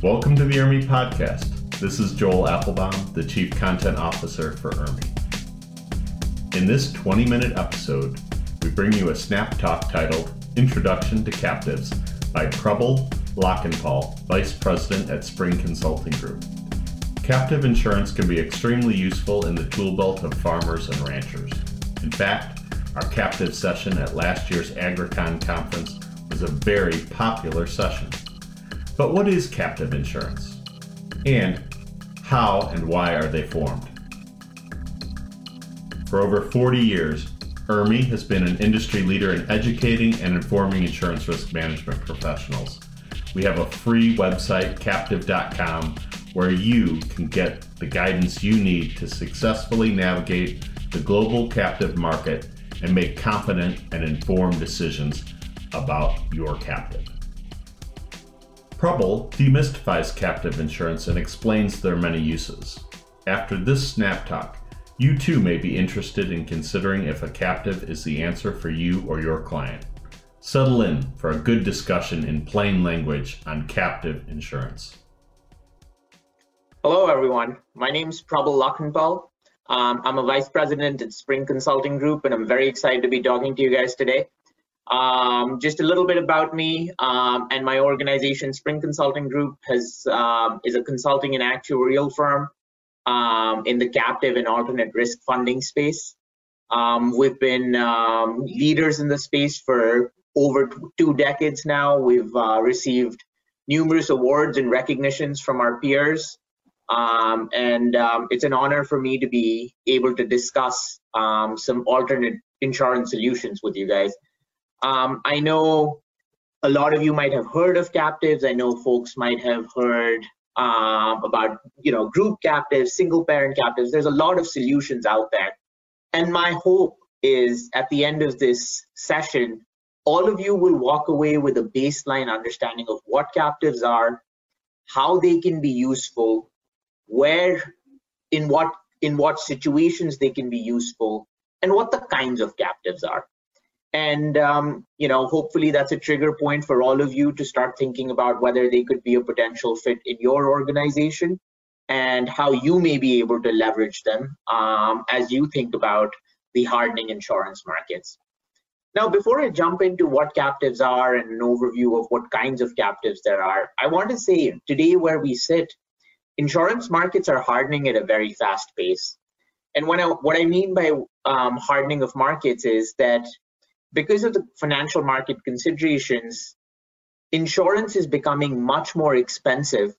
Welcome to the IRMI podcast. This is Joel Applebaum, the Chief Content Officer for IRMI. In this 20 minute episode, we bring you a snap talk titled Introduction to Captives by Prabal Lakhanpal, Vice President at Spring Consulting Group. Captive insurance can be extremely useful in the tool belt of farmers and ranchers. In fact, our captive session at last year's Agricon conference was a very popular session. But what is captive insurance? And how and why are they formed? For over 40 years, IRMI has been an industry leader in educating and informing insurance risk management professionals. We have a free website, captive.com, where you can get the guidance you need to successfully navigate the global captive market and make confident and informed decisions about your captive. Prabal demystifies captive insurance and explains their many uses. After this snap talk, you too may be interested in considering if a captive is the answer for you or your client. Settle in for a good discussion in plain language on captive insurance. Hello, everyone. My name is Prabal Lakhanpal. Um, I'm a vice president at Spring Consulting Group, and I'm very excited to be talking to you guys today. Um, just a little bit about me um, and my organization, Spring Consulting Group, has um, is a consulting and actuarial firm um, in the captive and alternate risk funding space. Um, we've been um, leaders in the space for over two decades now. We've uh, received numerous awards and recognitions from our peers. and it's an honor for me to be able to discuss some alternate insurance solutions with you guys. Um, I know a lot of you might have heard of captives. I know folks might have heard um, about you know group captives, single parent captives. There's a lot of solutions out there, and my hope is at the end of this session, all of you will walk away with a baseline understanding of what captives are, how they can be useful, where, in what in what situations they can be useful, and what the kinds of captives are and um, you know hopefully that's a trigger point for all of you to start thinking about whether they could be a potential fit in your organization and how you may be able to leverage them um, as you think about the hardening insurance markets. Now before i jump into what captives are and an overview of what kinds of captives there are i want to say today where we sit insurance markets are hardening at a very fast pace. And I, what i mean by um, hardening of markets is that because of the financial market considerations, insurance is becoming much more expensive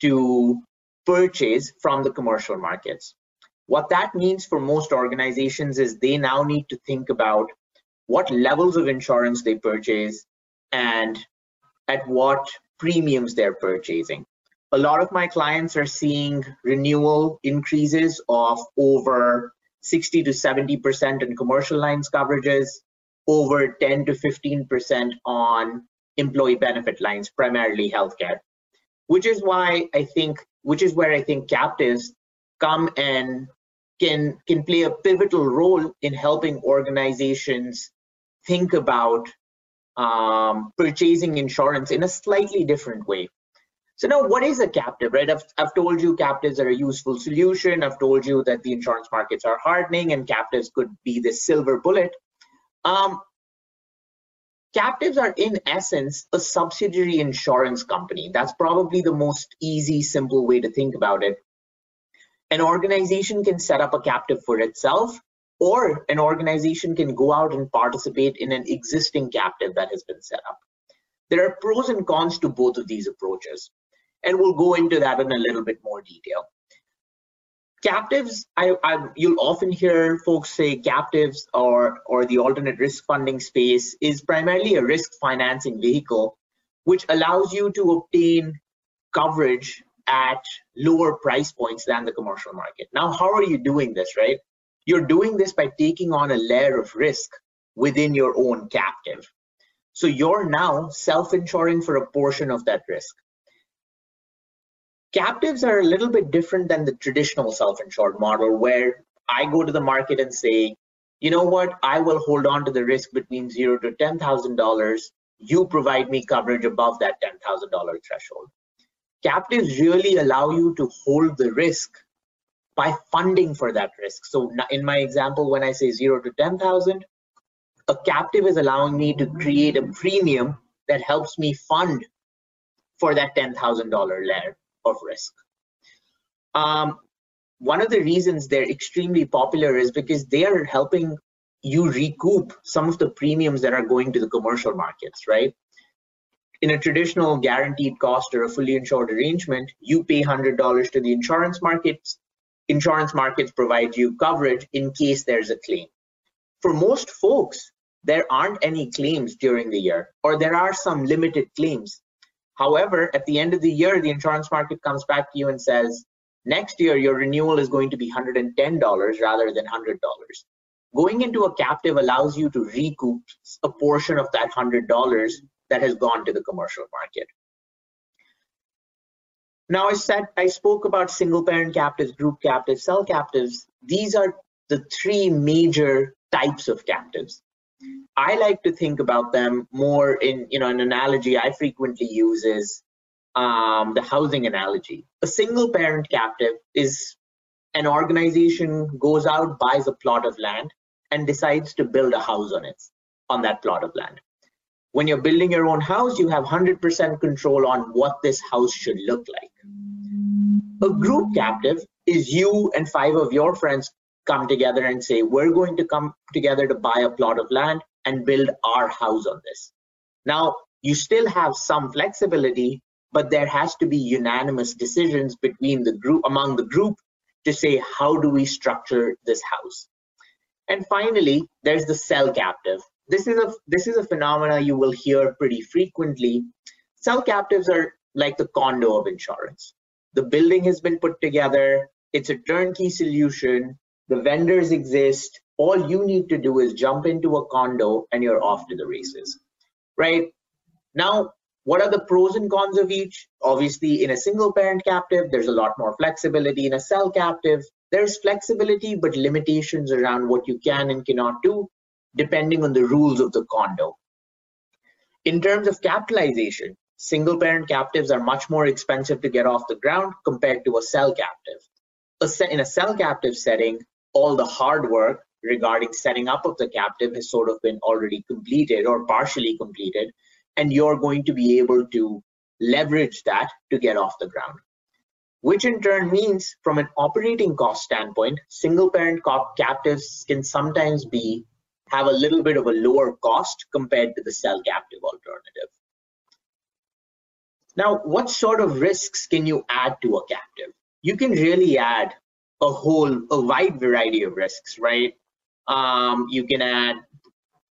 to purchase from the commercial markets. What that means for most organizations is they now need to think about what levels of insurance they purchase and at what premiums they're purchasing. A lot of my clients are seeing renewal increases of over 60 to 70% in commercial lines coverages, over 10 to 15% on employee benefit lines, primarily healthcare, which is why I think, which is where I think captives come and can can play a pivotal role in helping organizations think about um, purchasing insurance in a slightly different way. So now, what is a captive, right? I've, I've told you captives are a useful solution. I've told you that the insurance markets are hardening and captives could be the silver bullet. Um, captives are in essence a subsidiary insurance company. That's probably the most easy, simple way to think about it. An organization can set up a captive for itself, or an organization can go out and participate in an existing captive that has been set up. There are pros and cons to both of these approaches, and we'll go into that in a little bit more detail captives I, I, you'll often hear folks say captives or or the alternate risk funding space is primarily a risk financing vehicle which allows you to obtain coverage at lower price points than the commercial market. Now how are you doing this right? You're doing this by taking on a layer of risk within your own captive. So you're now self-insuring for a portion of that risk Captives are a little bit different than the traditional self-insured model where I go to the market and say, you know what, I will hold on to the risk between zero to $10,000. You provide me coverage above that $10,000 threshold. captives really allow you to hold the risk by funding for that risk. So in my example, when I say zero to 10,000, a captive is allowing me to create a premium that helps me fund for that $10,000 layer of risk. Um, one of the reasons they're extremely popular is because they are helping you recoup some of the premiums that are going to the commercial markets, right? In a traditional guaranteed cost or a fully insured arrangement, you pay $100 to the insurance markets. Insurance markets provide you coverage in case there's a claim. For most folks, there aren't any claims during the year, or there are some limited claims. However, at the end of the year, the insurance market comes back to you and says, next year, your renewal is going to be $110 rather than $100. Going into a captive allows you to recoup a portion of that $100 that has gone to the commercial market. Now, I said I spoke about single parent captives, group captives, cell captives. These are the three major types of captives. I like to think about them more in, you know, an analogy I frequently use is um, the housing analogy. A single parent captive is an organization goes out, buys a plot of land, and decides to build a house on it, on that plot of land. When you're building your own house, you have 100% control on what this house should look like. A group captive is you and five of your friends come together and say, we're going to come together to buy a plot of land and build our house on this. Now, you still have some flexibility, but there has to be unanimous decisions between the group, among the group to say, how do we structure this house? And finally, there's the cell captive. This is a this is a phenomena you will hear pretty frequently. Cell captives are like the condo of insurance. The building has been put together. It's a turnkey solution the vendors exist. All you need to do is jump into a condo and you're off to the races right? Now what are the pros and cons of each? Obviously in a single parent captive there's a lot more flexibility. In a cell captive there's flexibility but limitations around what you can and cannot do depending on the rules of the condo. In terms of capitalization single parent captives are much more expensive to get off the ground compared to a cell captive. In a cell captive setting all the hard work regarding setting up of the captive has sort of been already completed or partially completed and you're going to be able to leverage that to get off the ground. Which in turn means from an operating cost standpoint single parent captives can sometimes be have a little bit of a lower cost compared to the cell captive alternative. Now what sort of risks can you add to a captive? You can really add a whole a wide variety of risks right? Um, you can add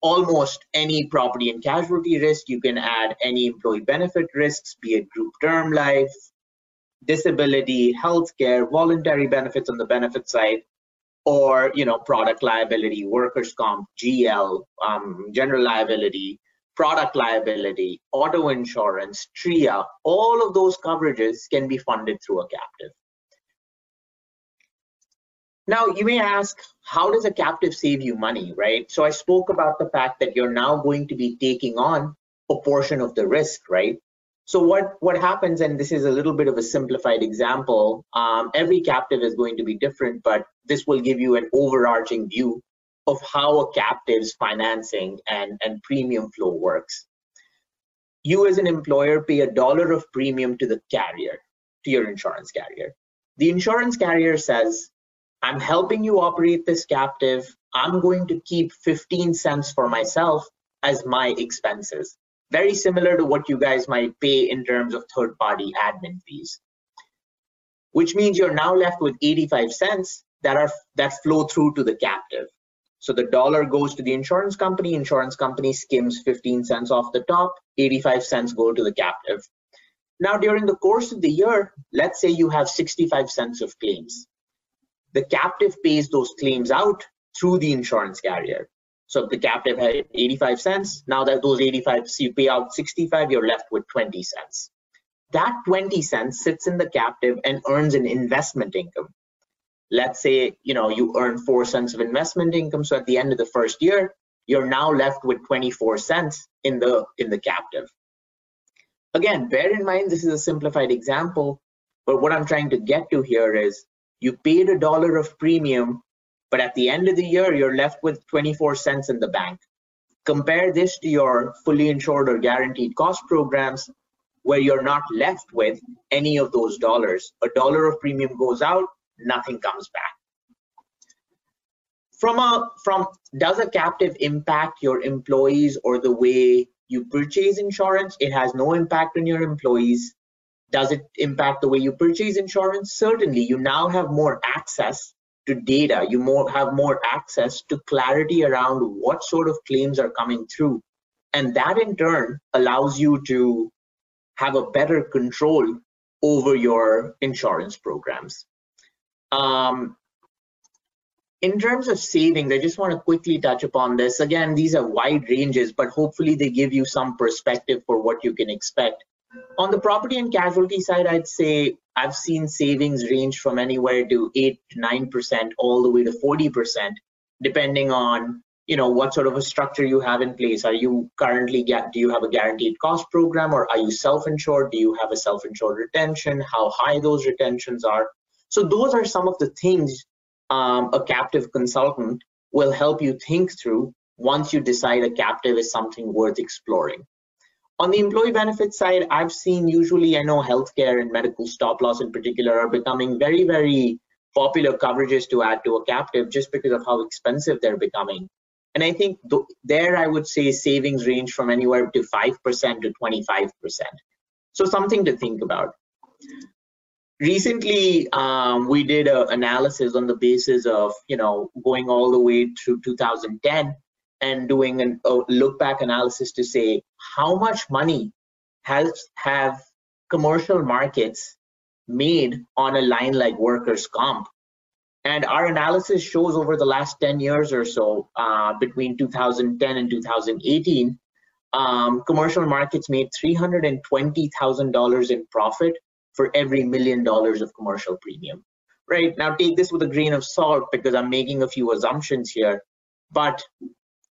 almost any property and casualty risk. You can add any employee benefit risks be it group term life disability healthcare voluntary benefits on the benefit side or you know product liability workers comp gl um, general liability product liability auto insurance tria all of those coverages can be funded through a captive now, you may ask, how does a captive save you money, right? So I spoke about the fact that you're now going to be taking on a portion of the risk, right? So what, what happens, and this is a little bit of a simplified example, um, every captive is going to be different, but this will give you an overarching view of how a captive's financing and, and premium flow works. You as an employer pay a dollar of premium to the carrier, to your insurance carrier. The insurance carrier says, I'm helping you operate this captive. I'm going to keep 15 cents for myself as my expenses. Very similar to what you guys might pay in terms of third party admin fees. Which means you're now left with 85 cents that are that flow through to the captive. So the dollar goes to the insurance company, insurance company skims 15 cents off the top, 85 cents go to the captive. Now during the course of the year, let's say you have 65 cents of claims the captive pays those claims out through the insurance carrier. So the captive had 85 cents, now that those 85, so you pay out 65, you're left with 20 cents. That 20 cents sits in the captive and earns an investment income. Let's say, you know, you earn four cents of investment income. So at the end of the first year, you're now left with 24 cents in the in the captive. Again, bear in mind this is a simplified example, but what I'm trying to get to here is you paid a dollar of premium, but at the end of the year, you're left with 24 cents in the bank. Compare this to your fully insured or guaranteed cost programs where you're not left with any of those dollars. A dollar of premium goes out, nothing comes back. From a from does a captive impact your employees or the way you purchase insurance? It has no impact on your employees. Does it impact the way you purchase insurance? Certainly, you now have more access to data. You more have more access to clarity around what sort of claims are coming through. And that in turn allows you to have a better control over your insurance programs. Um, in terms of savings, I just want to quickly touch upon this. Again, these are wide ranges, but hopefully they give you some perspective for what you can expect. On the property and casualty side, I'd say I've seen savings range from anywhere to 8 to 9% all the way to 40%, depending on you know what sort of a structure you have in place. Are you currently do you have a guaranteed cost program or are you self-insured? Do you have a self-insured retention? How high those retentions are? So those are some of the things um, a captive consultant will help you think through once you decide a captive is something worth exploring. On the employee benefit side, I've seen usually, I know healthcare and medical stop loss in particular are becoming very, very popular coverages to add to a captive just because of how expensive they're becoming. And I think th there I would say savings range from anywhere to 5% to 25%. So something to think about recently um, we did an analysis on the basis of you know going all the way through 2010 and doing an, a look back analysis to say how much money has have commercial markets made on a line like workers comp and our analysis shows over the last 10 years or so uh, between 2010 and 2018 um, commercial markets made $320000 in profit for every million dollars of commercial premium. Right now, take this with a grain of salt because I'm making a few assumptions here. But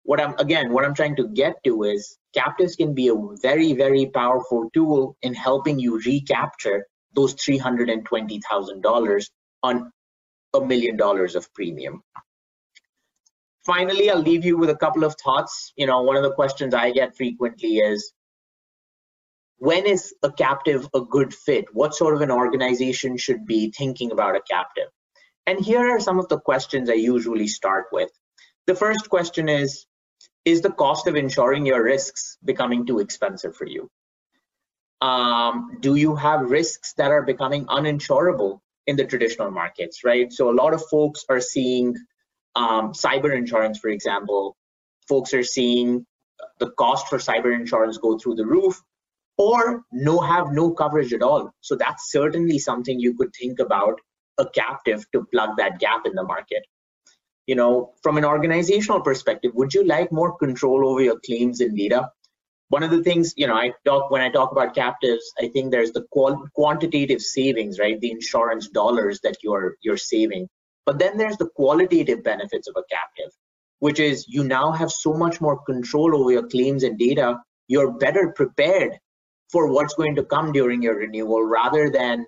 what I'm again, what I'm trying to get to is captives can be a very, very powerful tool in helping you recapture those $320,000 on a million dollars of premium. Finally, I'll leave you with a couple of thoughts. You know, one of the questions I get frequently is, when is a captive a good fit? What sort of an organization should be thinking about a captive? And here are some of the questions I usually start with. The first question is, is the cost of insuring your risks becoming too expensive for you? Um, do you have risks that are becoming uninsurable in the traditional markets, right? So a lot of folks are seeing um, cyber insurance, for example. Folks are seeing the cost for cyber insurance go through the roof or no have no coverage at all. So that's certainly something you could think about a captive to plug that gap in the market. You know, from an organizational perspective, would you like more control over your claims and data? One of the things, you know, I talk when I talk about captives, I think there's the quantitative savings, right? The insurance dollars that you're you're saving. But then there's the qualitative benefits of a captive, which is you now have so much more control over your claims and data. You're better prepared for what's going to come during your renewal rather than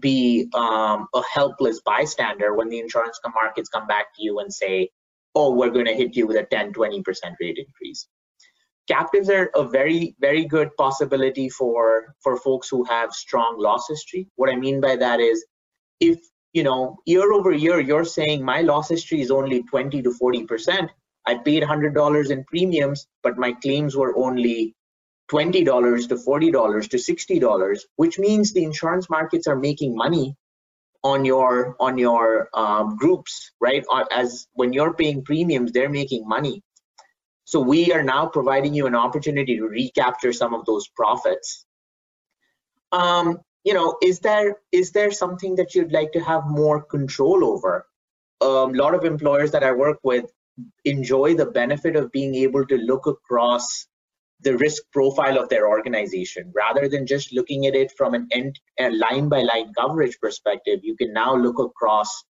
be um, a helpless bystander when the insurance markets come back to you and say, oh, we're going to hit you with a 10, 20% rate increase. Captives are a very, very good possibility for, for folks who have strong loss history. What I mean by that is if, you know, year over year, you're saying my loss history is only 20 to 40%, I paid $100 in premiums, but my claims were only $20 to $40 to $60 which means the insurance markets are making money on your on your um, groups right? Uh, as when you're paying premiums they're making money. So we are now providing you an opportunity to recapture some of those profits. Um, you know is there is there something that you'd like to have more control over? Um, a lot of employers that i work with enjoy the benefit of being able to look across the risk profile of their organization. Rather than just looking at it from an end line by line coverage perspective you can now look across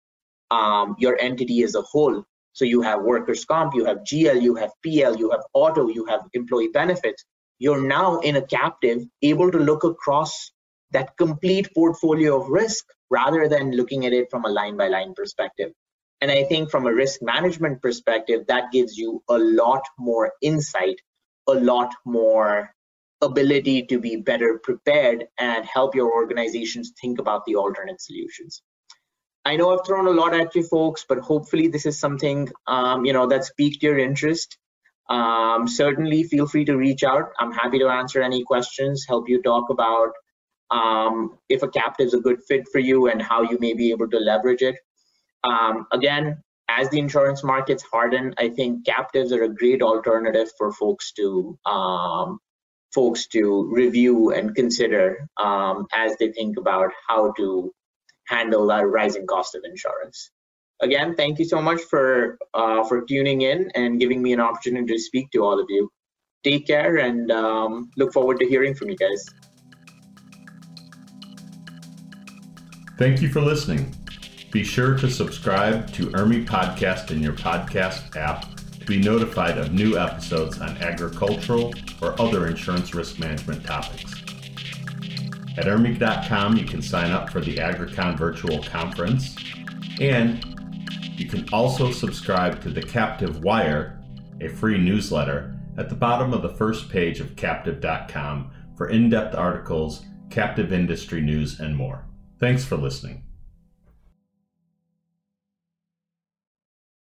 um, your entity as a whole. So you have workers comp you have gl you have pl you have auto you have employee benefits. You're now in a captive able to look across that complete portfolio of risk rather than looking at it from a line by line perspective. And I think from a risk management perspective, that gives you a lot more insight, a lot more ability to be better prepared and help your organizations think about the alternate solutions. I know I've thrown a lot at you folks, but hopefully this is something um, you know that's piqued your interest. Um, certainly feel free to reach out. I'm happy to answer any questions, help you talk about um, if a captive is a good fit for you and how you may be able to leverage it. Um, again, as the insurance markets harden, I think captives are a great alternative for folks to um, folks to review and consider um, as they think about how to handle that rising cost of insurance. Again, thank you so much for uh, for tuning in and giving me an opportunity to speak to all of you. Take care and um, look forward to hearing from you guys. Thank you for listening. Be sure to subscribe to IRMI Podcast in your podcast app to be notified of new episodes on agricultural or other insurance risk management topics. At IRMI.com, you can sign up for the AgriCon virtual conference, and you can also subscribe to the Captive Wire, a free newsletter, at the bottom of the first page of Captive.com for in depth articles, captive industry news, and more. Thanks for listening.